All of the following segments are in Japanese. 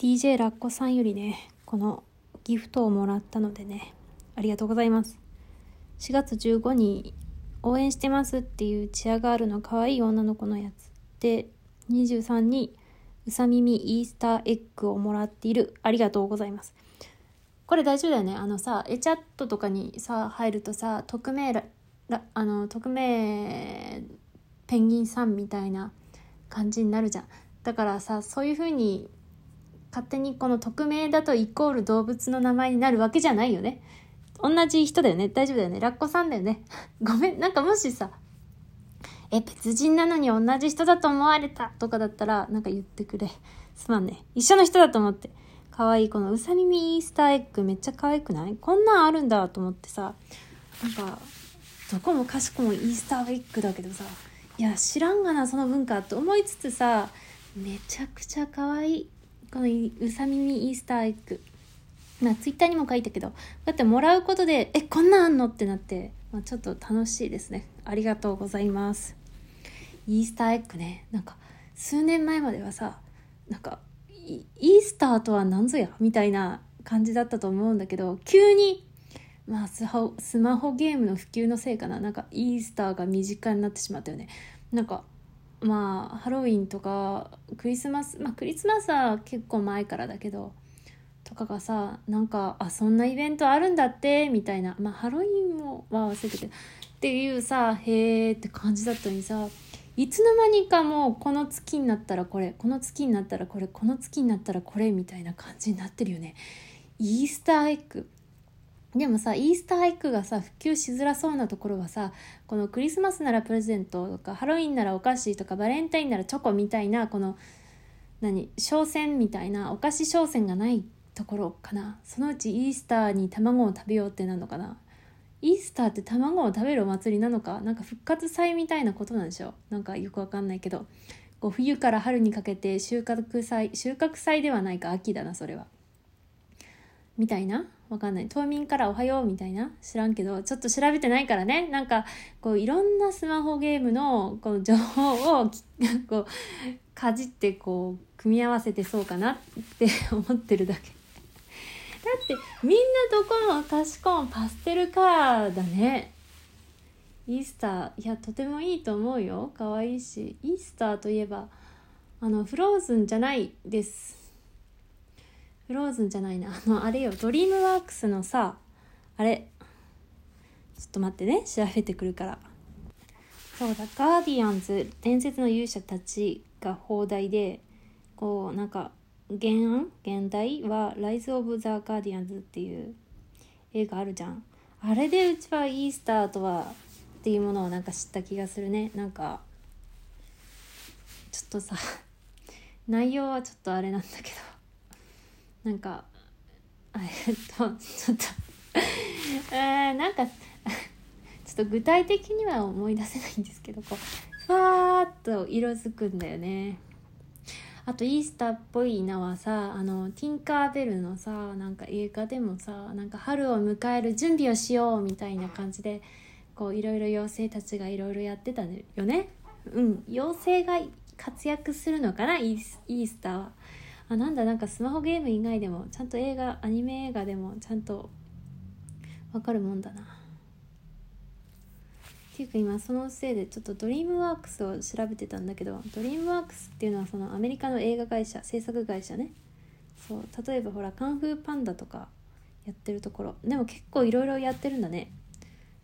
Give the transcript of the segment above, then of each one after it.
DJ ラッコさんよりね、このギフトをもらったのでね、ありがとうございます。4月15に応援してますっていうチアガールの可愛い女の子のやつ。で、23にうさ耳イースターエッグをもらっている。ありがとうございます。これ大丈夫だよね。あのさ、エチャットとかにさ、入るとさ、匿名ら、あの、匿名ペンギンさんみたいな感じになるじゃん。だからさ、そういう風に勝手にこの匿名だとイコール動物の名前になるわけじゃないよね。同じ人だよね。大丈夫だよね。ラッコさんだよね。ごめん。なんかもしさ、え、別人なのに同じ人だと思われたとかだったら、なんか言ってくれ。すまんね。一緒の人だと思って。かわいい。このうさ耳イースターエッグめっちゃ可愛くない？こんなんあるんだと思ってさ、なんか、どこもかしこもイースターエッグだけどさ、いや、知らんがな、その文化って思いつつさ、めちゃくちゃ可愛い。このうさ耳イースターエッグ。まあ、ツイッターにも書いたけど、こうやってもらうことで、え、こんなんあんのってなって、まあ、ちょっと楽しいですね。ありがとうございます。イースターエッグね、なんか、数年前まではさ、なんか、イースターとは何ぞやみたいな感じだったと思うんだけど、急に、まあスマホ、スマホゲームの普及のせいかな、なんかイースターが身近になってしまったよね。なんか、まあ、ハロウィンとか、クリスマス、まあクリスマスは結構前からだけど、とかがさなんかあそんなイベントあるんだってみたいな。まあハロウィンもは忘れてて。っていうさへーって感じだったのにさいつの間にかもうこの月になったらこれこの月になったらこれこの月になったらこれみたいな感じになってるよね。イースターエッグ。でもさイースターエッグがさ普及しづらそうなところはさこのクリスマスならプレゼントとかハロウィンならお菓子とかバレンタインならチョコみたいなこの何商戦みたいなお菓子商戦がないところかな。そのうちイースターに卵を食べようってなのかな。イースターって卵を食べるお祭りなのか？なんか復活祭みたいなことなんでしょなんかよくわかんないけど。こう冬から春にかけて収穫祭収穫祭ではないか秋だなそれは。みたいな。わかんない。冬眠からおはようみたいな？知らんけど。ちょっと調べてないからね。なんかこういろんなスマホゲームのこの情報を こうかじってこう組み合わせてそうかなって 思ってるだけ。だってみんなどこもかしこもパステルカーだね。イースター。いやとてもいいと思うよ。可愛いし。イースターといえばあのフローズンじゃないです。フローズンじゃないな。あのあれよ。ドリームワークスのさあれ。ちょっと待ってね。調べてくるから。そうだ。ガーディアンズ伝説の勇者たちが邦題でこうなんか原案？原題は「ライズ・オブ・ザ・ガーディアンズ」っていう映画あるじゃん。あれでうちはイースターとはっていうものをなんか知った気がするね。なんかちょっとさ 内容はちょっとあれなんだけど。なんかえっとちょっと えー、なんか ちょっと具体的には思い出せないんですけどこうふわーっと色づくんだよね。あとイースターっぽいのはさあのティンカーベルのさなんか映画でもさなんか春を迎える準備をしようみたいな感じでこういろいろ妖精たちがいろいろやってたよね。うん妖精が活躍するのかなイースターは。あなんだなんかスマホゲーム以外でもちゃんと映画アニメ映画でもちゃんとわかるもんだな。っていうか今そのせいでちょっとドリームワークスを調べてたんだけどドリームワークスっていうのはそのアメリカの映画会社制作会社ね。そう例えばほらカンフーパンダとかやってるところ。でも結構いろいろやってるんだね。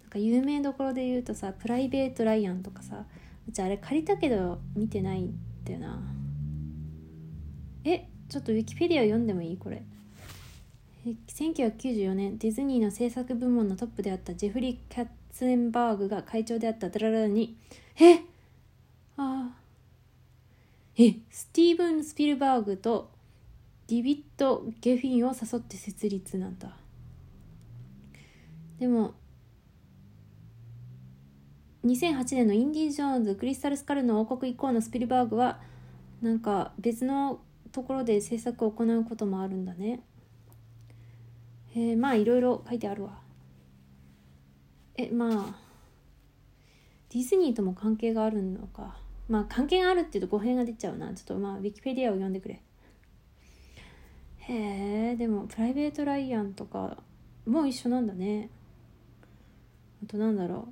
なんか有名どころで言うとさプライベート・ライアンとかさうちあれ借りたけど見てないんだよな。ちょっとウィキペディア読んでもいい？これ。1994年ディズニーの制作部門のトップであったジェフリー・キャッツェンバーグが会長であった。ダララにえ？あえスティーブン・スピルバーグとディビッド・ゲフィンを誘って設立なんだ。でも2008年のインディ・ジョーンズクリスタル・スカルの王国以降のスピルバーグはなんか別のところで制作を行うこともあるんだね。えー、まあいろいろ書いてあるわ。えまあディズニーとも関係があるのか。まあ関係があるっていうと語弊が出ちゃうな。ちょっとまあウィキペディアを読んでくれ。へえでもプライベート・ライアンとかもう一緒なんだね。あとなんだろ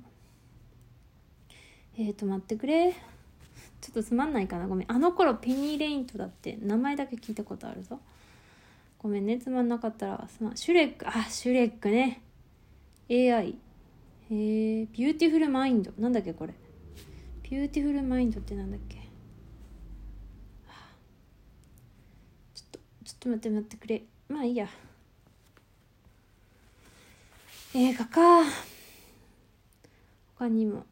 う。えーと待ってくれ。ちょっとつまんないかな。ごめん。あの頃ペニー・レイントだって名前だけ聞いたことあるぞ。ごめんね。つまんなかったら。すまん。シュレック。あシュレックね。AI へえビューティフルマインド。なんだっけこれ。ビューティフルマインドってなんだっけ。ちょっとちょっと待って待ってくれ。まあいいや。映画か。他にも。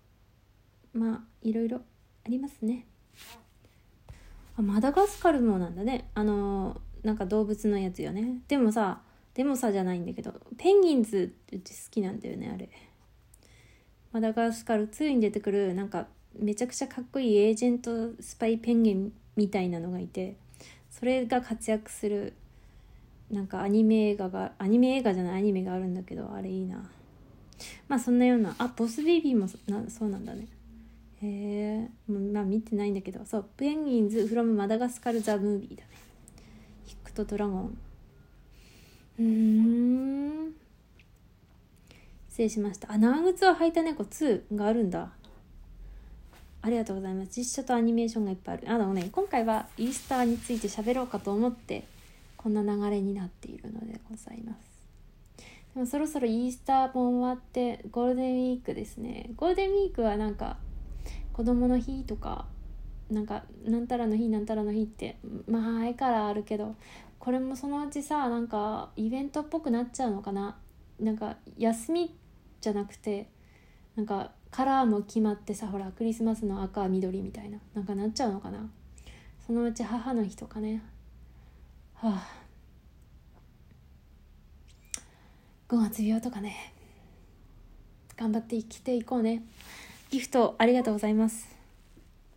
まあいろいろ。ありますね。あマダガスカルもなんだね。あのなんか動物のやつよね。でもさでもさじゃないんだけどペンギンズって好きなんだよねあれ。マダガスカル2に出てくるなんかめちゃくちゃかっこいいエージェントスパイペンギンみたいなのがいてそれが活躍するなんかアニメ映画がアニメ映画じゃないアニメがあるんだけどあれいいな。まあそんなようなあボスベビーもなそうなんだね。へえまあ見てないんだけど。そうペンギンズフロムマダガスカルザムービーだね。ヒックとドラゴン。うん。失礼しました。あ長靴を履いた猫2があるんだ。ありがとうございます。実写とアニメーションがいっぱいある。あのね今回はイースターについて喋ろうかと思ってこんな流れになっているのでございます。でもそろそろイースターも終わってゴールデンウィークですね。ゴールデンウィークはなんか子供の日とかなんかなんたらの日なんたらの日ってまあ前からあるけどこれもそのうちさなんかイベントっぽくなっちゃうのかな。なんか休みじゃなくてなんかカラーも決まってさほらクリスマスの赤緑みたいななんかなっちゃうのかな。そのうち母の日とかね。はあ。5月病とかね。頑張って生きていこうね。ギフトありがとうございます。